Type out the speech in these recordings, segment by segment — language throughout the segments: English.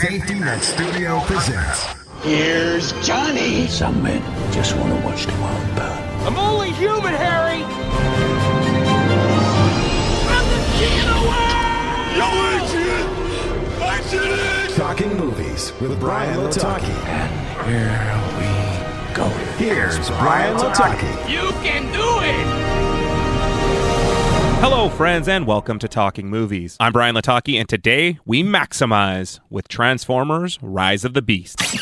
Safety Net Studio presents. Here's Johnny. Some men just want to watch the world burn. I'm only human, Harry! I'm the king of the world! Yo, Adrian! Adrian! Talking movies with Bryan Lataki. And here we go. Here's Bryan Lataki. You can do it! Hello, friends, and welcome to Talking Movies. I'm Bryan Lataki, and today we maximize with Transformers Rise of the Beast. In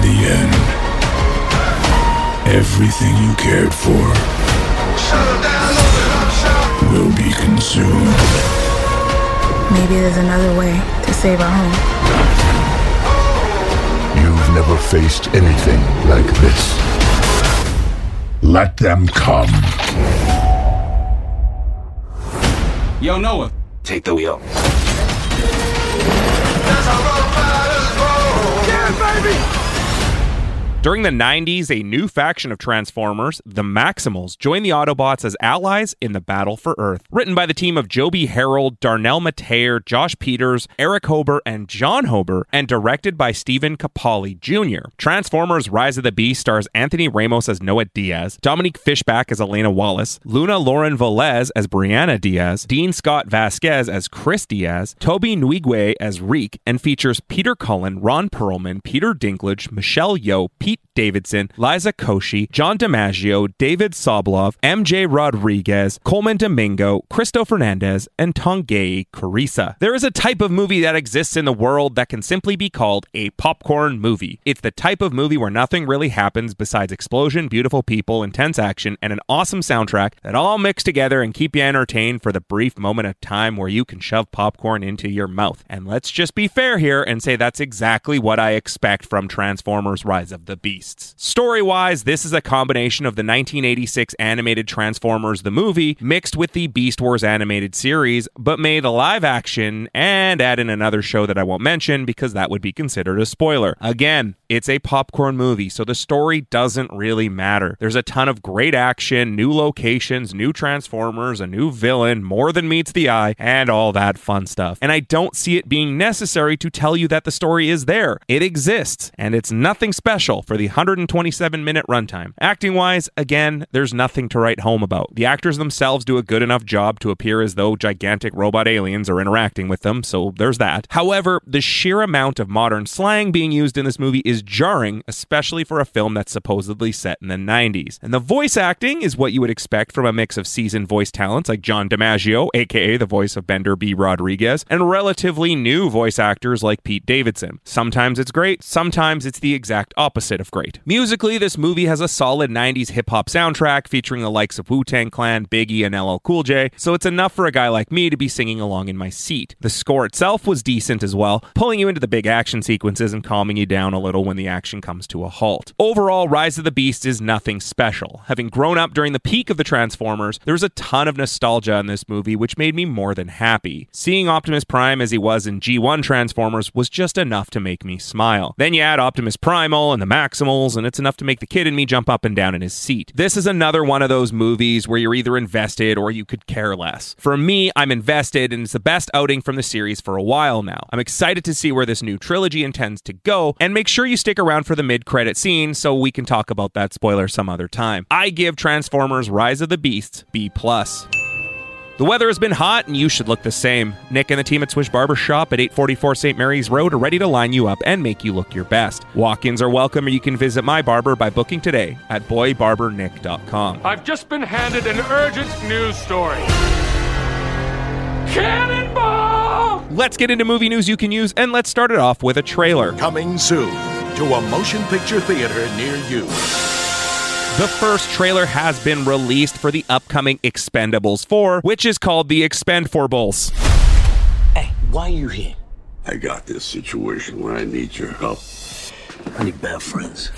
the end, everything you cared for will be consumed. Maybe there's another way to save our home. You've never faced anything like this. Let them come. Yo, Noah. Take the wheel. During the 90s, a new faction of Transformers, the Maximals, joined the Autobots as allies in the battle for Earth. Written by the team of Joby Harold, Darnell Metayer, Josh Peters, Erich Hoeber, and Jon Hoeber, and directed by Steven Capalli Jr. Transformers Rise of the Beast stars Anthony Ramos as Noah Diaz, Dominique Fishback as Elena Wallace, Luna Lauren Velez as Breanna Diaz, Dean Scott Vasquez as Chris Diaz, Tobe Nwigwe as Reek, and features Peter Cullen, Ron Perlman, Peter Dinklage, Michelle Yeoh, Pete heat Davidson, Liza Koshy, John DiMaggio, David Sobolov, MJ Rodriguez, Colman Domingo, Cristo Fernandez, and Tongayi Chirisa. There is a type of movie that exists in the world that can simply be called a popcorn movie. It's the type of movie where nothing really happens besides explosion, beautiful people, intense action, and an awesome soundtrack that all mix together and keep you entertained for the brief moment of time where you can shove popcorn into your mouth. And let's just be fair here and say that's exactly what I expect from Transformers Rise of the Beasts. Story wise, this is a combination of the 1986 animated Transformers the movie mixed with the Beast Wars animated series, but made a live action and add in another show that I won't mention because that would be considered a spoiler. Again, it's a popcorn movie, so the story doesn't really matter. There's a ton of great action, new locations, new Transformers, a new villain, more than meets the eye, and all that fun stuff. And I don't see it being necessary to tell you that the story is there. It exists, and it's nothing special for the 127 minute runtime. Acting wise, again, there's nothing to write home about. The actors themselves do a good enough job to appear as though gigantic robot aliens are interacting with them, so there's that. However, the sheer amount of modern slang being used in this movie is jarring, especially for a film that's supposedly set in the 90s. And the voice acting is what you would expect from a mix of seasoned voice talents like John DiMaggio, aka the voice of Bender B. Rodriguez, and relatively new voice actors like Pete Davidson. Sometimes it's great, sometimes it's the exact opposite of great. Musically, this movie has a solid 90s hip hop soundtrack featuring the likes of Wu Tang Clan, Biggie, and LL Cool J, so it's enough for a guy like me to be singing along in my seat. The score itself was decent as well, pulling you into the big action sequences and calming you down a little when the action comes to a halt. Overall, Rise of the Beast is nothing special. Having grown up during the peak of the Transformers, there's a ton of nostalgia in this movie, which made me more than happy. Seeing Optimus Prime as he was in G1 Transformers was just enough to make me smile. Then you add Optimus Primal and the And it's enough to make the kid in me jump up and down in his seat. This is another one of those movies where you're either invested or you could care less. For me, I'm invested, and it's the best outing from the series for a while now. I'm excited to see where this new trilogy intends to go, and make sure you stick around for the mid credit scene so we can talk about that spoiler some other time. I give Transformers Rise of the Beasts B. plus. The weather has been hot and you should look the same. Nick and the team at Swish Barber Shop at 844 St. Mary's Road are ready to line you up and make you look your best. Walk ins are welcome or you can visit my barber by booking today at boybarbernick.com. I've just been handed an urgent news story. Cannonball! Let's get into movie news you can use and let's start it off with a trailer. Coming soon to a motion picture theater near you. The first trailer has been released for the upcoming Expendables 4, which is called the Expend4bles. Hey, why are you here? I got this situation where I need your help. I need bad friends.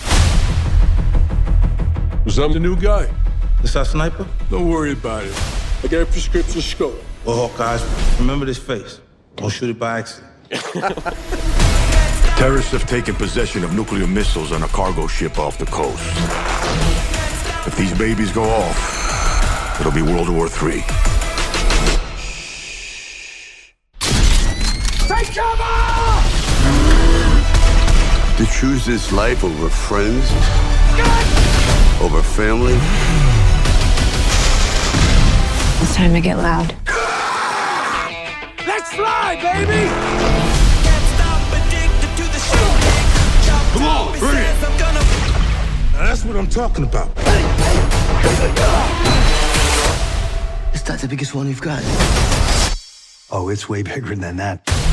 Was I'm the new guy. This our sniper? Don't worry about it. I got a prescription scope. Oh, well, Hawkeyes, remember this face. Don't shoot it by accident. Terrorists have taken possession of nuclear missiles on a cargo ship off the coast. If these babies go off, it'll be World War III. To choose this life over friends, over family. It's time to get loud. Let's fly, baby! Come on, bring it. Now that's what I'm talking about. Is that the biggest one you've got? Oh, it's way bigger than that.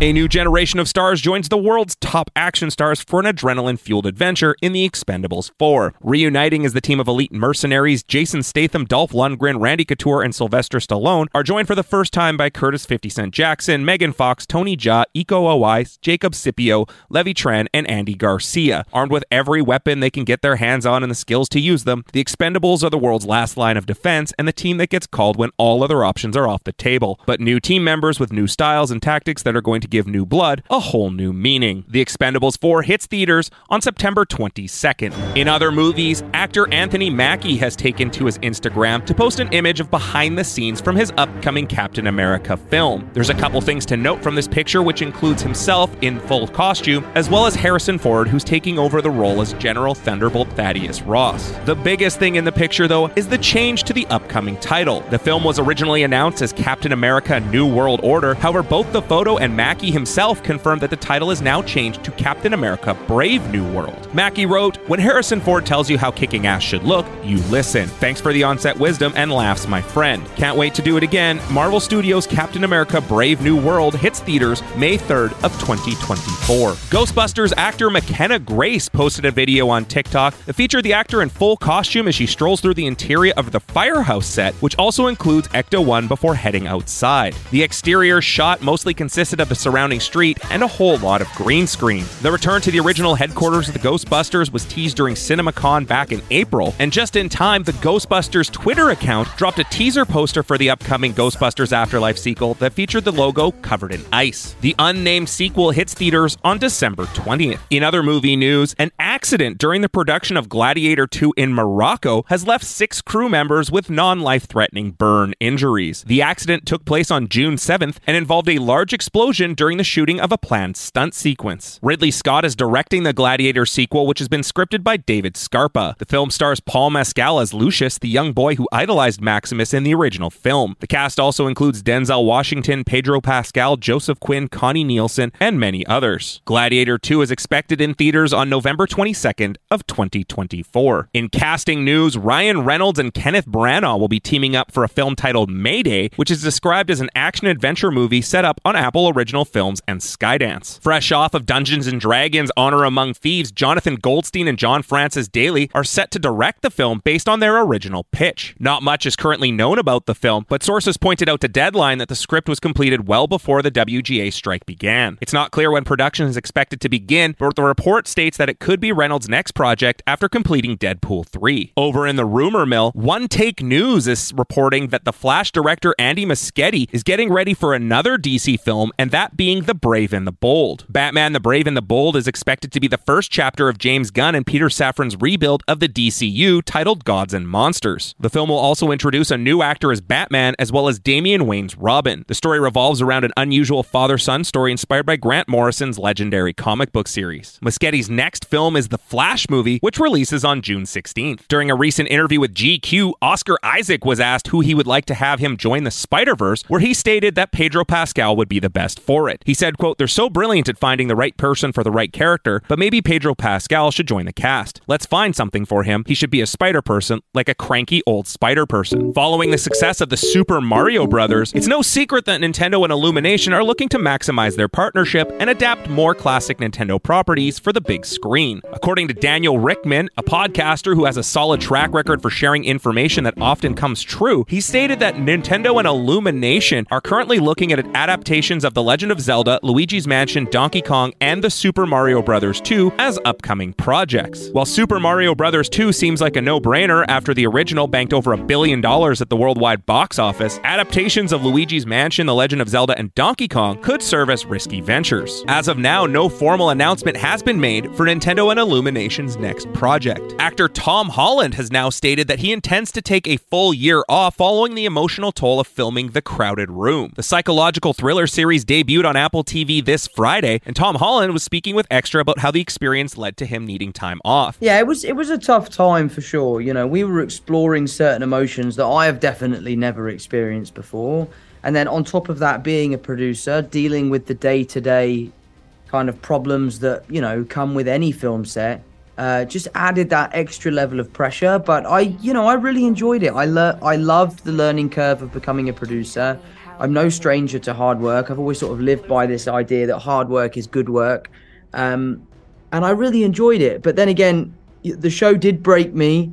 A new generation of stars joins the world's top action stars for an adrenaline fueled adventure in The Expendables 4. Reuniting as the team of elite mercenaries, Jason Statham, Dolph Lundgren, Randy Couture, and Sylvester Stallone are joined for the first time by Curtis 50 Cent Jackson, Megan Fox, Tony Jaa, Iko Uwais, Jacob Scipio, Levi Tran, and Andy Garcia. Armed with every weapon they can get their hands on and the skills to use them, the Expendables are the world's last line of defense and the team that gets called when all other options are off the table. But new team members with new styles and tactics that are going to give new blood a whole new meaning. The Expendables 4 hits theaters on September 22nd. In other movies, actor Anthony Mackie has taken to his Instagram to post an image of behind the scenes from his upcoming Captain America film. There's a couple things to note from this picture, which includes himself in full costume, as well as Harrison Ford, who's taking over the role as General Thunderbolt Thaddeus Ross. The biggest thing in the picture, though, is the change to the upcoming title. The film was originally announced as Captain America New World Order, however, both the photo and Mackie himself confirmed that the title is now changed to Captain America Brave New World. Mackie wrote, When Harrison Ford tells you how kicking ass should look, you listen. Thanks for the onset wisdom and laughs, my friend. Can't wait to do it again. Marvel Studios' Captain America Brave New World hits theaters May 3rd of 2024. Ghostbusters actor McKenna Grace posted a video on TikTok that featured the actor in full costume as she strolls through the interior of the firehouse set, which also includes Ecto 1 before heading outside. The exterior shot mostly consisted of the surrounding street and a whole lot of green screen. The return to the original headquarters of the Ghostbusters was teased during CinemaCon back in April, and just in time, the Ghostbusters Twitter account dropped a teaser poster for the upcoming Ghostbusters Afterlife sequel that featured the logo covered in ice. The unnamed sequel hits theaters on December 20th. In other movie news, an accident during the production of Gladiator 2 in Morocco has left six crew members with non life threatening burn injuries. The accident took place on June 7th and involved a large explosion during the shooting of a planned stunt sequence. Ridley Scott is directing the Gladiator sequel, which has been scripted by David Scarpa. The film stars Paul Mescal as Lucius, the young boy who idolized Maximus in the original film. The cast also includes Denzel Washington, Pedro Pascal, Joseph Quinn, Connie Nielsen, and many others. Gladiator 2 is expected in theaters on November 22nd of 2024. In casting news, Ryan Reynolds and Kenneth Branagh will be teaming up for a film titled Mayday, which is described as an action-adventure movie set up on Apple Original Films and Skydance. Fresh off of Dungeons and Dragons Honor Among Thieves, Jonathan Goldstein and John Francis Daly are set to direct the film based on their original pitch. Not much is currently known about the film, but sources pointed out to Deadline that the script was completed well before the WGA strike began. It's not clear when production is expected to begin, but the report states that it could be Reynolds' next project after completing Deadpool 3. Over in the rumor mill, One Take News is reporting that the Flash director Andy Muschietti is getting ready for another DC film, and that being The Brave and the Bold. Batman the Brave and the Bold is expected to be the first chapter of James Gunn and Peter Safran's rebuild of the DCU titled Gods and Monsters. The film will also introduce a new actor as Batman as well as Damian Wayne's Robin. The story revolves around an unusual father son story inspired by Grant Morrison's legendary comic book series. Muschietti's next film is The Flash movie, which releases on June 16th. During a recent interview with GQ, Oscar Isaac was asked who he would like to have him join the Spider Verse, where he stated that Pedro Pascal would be the best for it. He said, quote, They're so brilliant at finding the right person for the right character, but maybe Pedro Pascal should join the cast. Let's find something for him. He should be a spider person, like a cranky old spider person. Following the success of the Super Mario Brothers, it's no secret that Nintendo and Illumination are looking to maximize their partnership and adapt more classic Nintendo properties for the big screen. According to Daniel Richtman, a podcaster who has a solid track record for sharing information that often comes true, he stated that Nintendo and Illumination are currently looking at adaptations of The Legend Legend of Zelda, Luigi's Mansion, Donkey Kong, and the Super Mario Bros. 2 as upcoming projects. While Super Mario Bros. 2 seems like a no-brainer after the original banked over a billion dollars at the worldwide box office, adaptations of Luigi's Mansion, The Legend of Zelda, and Donkey Kong could serve as risky ventures. As of now, no formal announcement has been made for Nintendo and Illumination's next project. Actor Tom Holland has now stated that he intends to take a full year off following the emotional toll of filming The Crowded Room. The psychological thriller series debuted on Apple TV this Friday, and Tom Holland was speaking with Extra about how the experience led to him needing time off. Yeah, it was it was a tough time for sure. You know, we were exploring certain emotions that I have definitely never experienced before. And then on top of that, being a producer, dealing with the day to day kind of problems that, you know, come with any film set, uh, just added that extra level of pressure. But I, you know, I really enjoyed it. I le- I loved the learning curve of becoming a producer. I'm no stranger to hard work. I've always sort of lived by this idea that hard work is good work. Um, and I really enjoyed it. But then again, the show did break me.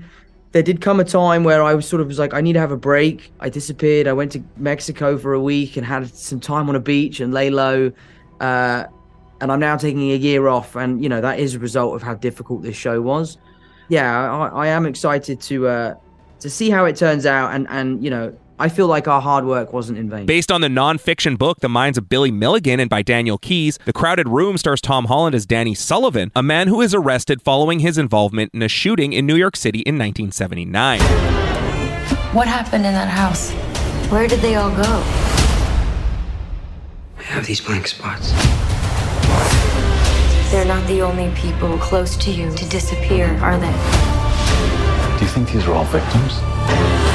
There did come a time where I was sort of was like, I need to have a break. I disappeared. I went to Mexico for a week and had some time on a beach and lay low. Uh, and I'm now taking a year off, and you know that is a result of how difficult this show was. Yeah, I, I am excited to uh, to see how it turns out, and and you know I feel like our hard work wasn't in vain. Based on the nonfiction book The Minds of Billy Milligan and by Daniel Keyes, The Crowded Room stars Tom Holland as Danny Sullivan, a man who is arrested following his involvement in a shooting in New York City in 1979. What happened in that house? Where did they all go? I have these blank spots. They're not the only people close to you to disappear, are they? Do you think these are all victims?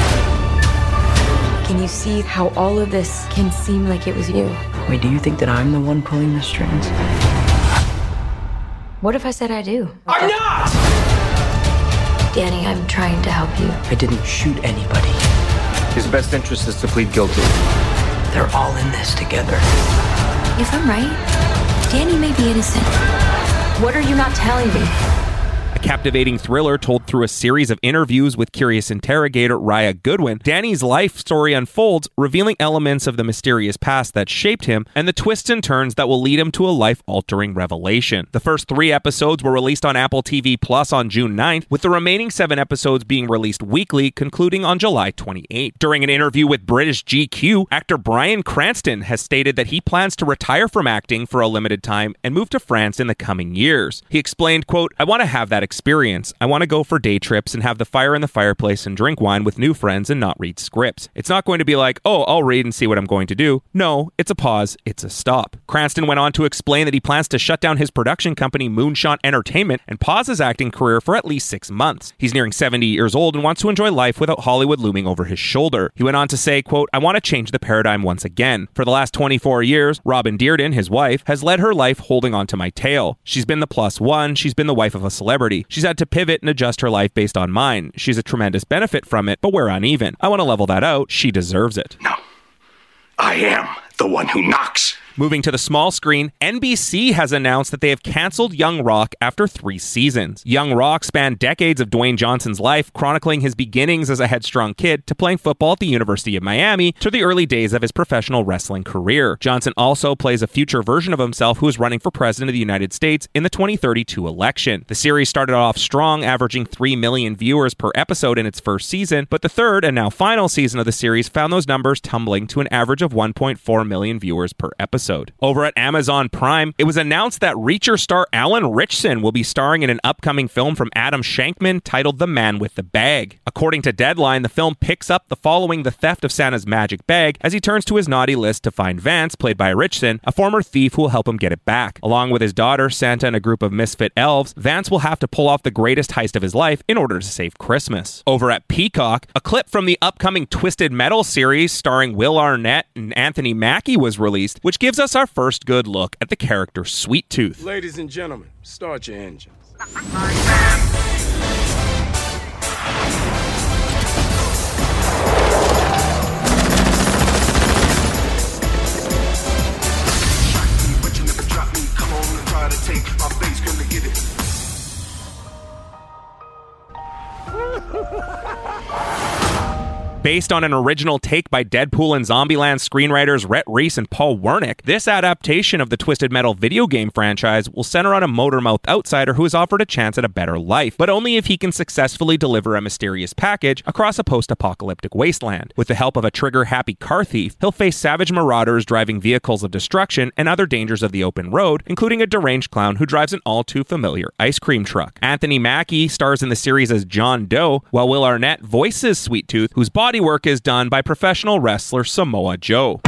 Can you see how all of this can seem like it was you? Wait, do you think that I'm the one pulling the strings? What if I said I do? I'm not! Danny, I'm trying to help you. I didn't shoot anybody. His best interest is to plead guilty. They're all in this together. If I'm right, Danny may be innocent. What are you not telling me? Captivating thriller told through a series of interviews with curious interrogator Rya Goodwin, Danny's life story unfolds, revealing elements of the mysterious past that shaped him and the twists and turns that will lead him to a life altering revelation. The first three episodes were released on Apple TV Plus on June 9th, with the remaining seven episodes being released weekly, concluding on July 28th. During an interview with British GQ, actor Bryan Cranston has stated that he plans to retire from acting for a limited time and move to France in the coming years. He explained, quote, I want to have that experience. I want to go for day trips and have the fire in the fireplace and drink wine with new friends and not read scripts. It's not going to be like, oh, I'll read and see what I'm going to do. No, it's a pause, it's a stop. Cranston went on to explain that he plans to shut down his production company Moonshot Entertainment and pause his acting career for at least six months. He's nearing 70 years old and wants to enjoy life without Hollywood looming over his shoulder. He went on to say, quote, I want to change the paradigm once again. For the last 24 years, Robin Dearden, his wife, has led her life holding on to my tail. She's been the plus one, she's been the wife of a celebrity. She's had to pivot and adjust her life based on mine. She's a tremendous benefit from it, but we're uneven. I want to level that out. She deserves it. No. I am the one who knocks. Moving to the small screen, NBC has announced that they have canceled Young Rock after three seasons. Young Rock spanned decades of Dwayne Johnson's life, chronicling his beginnings as a headstrong kid to playing football at the University of Miami to the early days of his professional wrestling career. Johnson also plays a future version of himself who is running for president of the United States in the 2032 election. The series started off strong, averaging 3 million viewers per episode in its first season, but the third and now final season of the series found those numbers tumbling to an average of 1.4 million viewers per episode episode. Over at Amazon Prime, it was announced that Reacher star Alan Ritchson will be starring in an upcoming film from Adam Shankman titled The Man with the Bag. According to Deadline, the film picks up the following the theft of Santa's magic bag as he turns to his naughty list to find Vance, played by Ritchson, a former thief who will help him get it back. Along with his daughter, Santa, and a group of misfit elves, Vance will have to pull off the greatest heist of his life in order to save Christmas. Over at Peacock, a clip from the upcoming Twisted Metal series starring Will Arnett and Anthony Mackie was released, which gives us our first good look at the character Sweet Tooth. Ladies and gentlemen, start your engines. Based on an original take by Deadpool and Zombieland screenwriters Rhett Reese and Paul Wernick, this adaptation of the Twisted Metal video game franchise will center on a motor-mouthed outsider who is offered a chance at a better life, but only if he can successfully deliver a mysterious package across a post-apocalyptic wasteland. With the help of a trigger-happy car thief, he'll face savage marauders driving vehicles of destruction and other dangers of the open road, including a deranged clown who drives an all too familiar ice cream truck. Anthony Mackie stars in the series as John Doe, while Will Arnett voices Sweet Tooth, whose bodywork is done by professional wrestler Samoa Joe.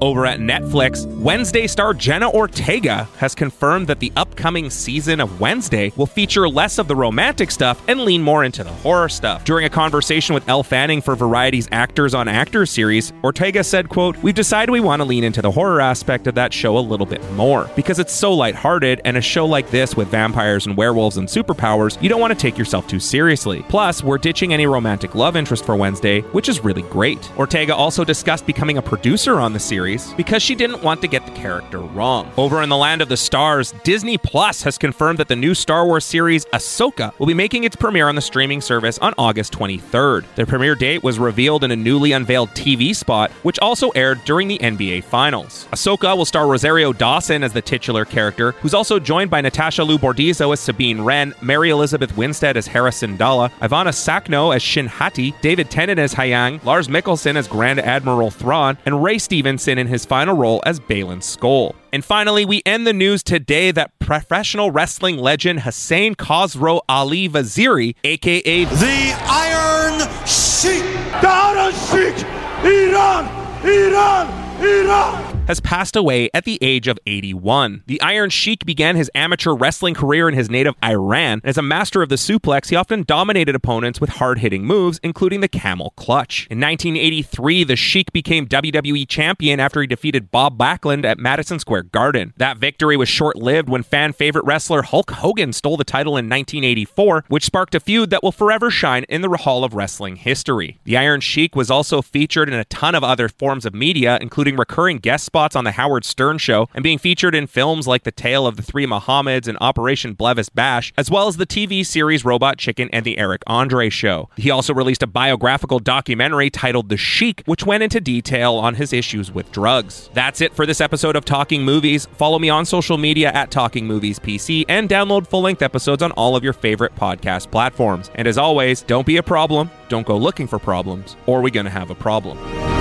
Over at Netflix, Wednesday star Jenna Ortega has confirmed that the upcoming season of Wednesday will feature less of the romantic stuff and lean more into the horror stuff. During a conversation with Elle Fanning for Variety's Actors on Actors series, Ortega said, quote, We've decided we want to lean into the horror aspect of that show a little bit more because it's so lighthearted and a show like this with vampires and werewolves and superpowers, you don't want to take yourself too seriously. Plus, we're ditching any romantic love interest for Wednesday, which is really great. Ortega also discussed becoming a producer on the series because she didn't want to get the character wrong. Over in the land of the stars, Disney Plus has confirmed that the new Star Wars series Ahsoka will be making its premiere on the streaming service on August 23rd. The premiere date was revealed in a newly unveiled TV spot, which also aired during the NBA Finals. Ahsoka will star Rosario Dawson as the titular character, who's also joined by Natasha Liu Bordizzo as Sabine Wren, Mary Elizabeth Winstead as Hera Syndulla, Ivana Sakno as Shin Hati, David Tennant as Huyang, Lars Mikkelsen as Grand Admiral Thrawn, and Ray Stevenson in his final role as Baylan Skoll. And finally, we end the news today that professional wrestling legend Hussein Khosrow Ali Vaziri, aka The Iron Sheik! The Iron Sheik! Iran! Iran! Iran! Has passed away at the age of 81. The Iron Sheik began his amateur wrestling career in his native Iran. As a master of the suplex, he often dominated opponents with hard hitting moves, including the camel clutch. In 1983, the Sheik became WWE champion after he defeated Bob Backlund at Madison Square Garden. That victory was short lived when fan favorite wrestler Hulk Hogan stole the title in 1984, which sparked a feud that will forever shine in the Hall of Wrestling history. The Iron Sheik was also featured in a ton of other forms of media, including recurring guest spots spots on The Howard Stern Show and being featured in films like The Tale of the Three Mohammeds and Operation Belvis Bash, as well as the TV series Robot Chicken and The Eric Andre Show. He also released a biographical documentary titled The Sheik, which went into detail on his issues with drugs. That's it for this episode of Talking Movies. Follow me on social media at Talking Movies PC and download full length episodes on all of your favorite podcast platforms. And as always, don't be a problem, don't go looking for problems, or we're going to have a problem.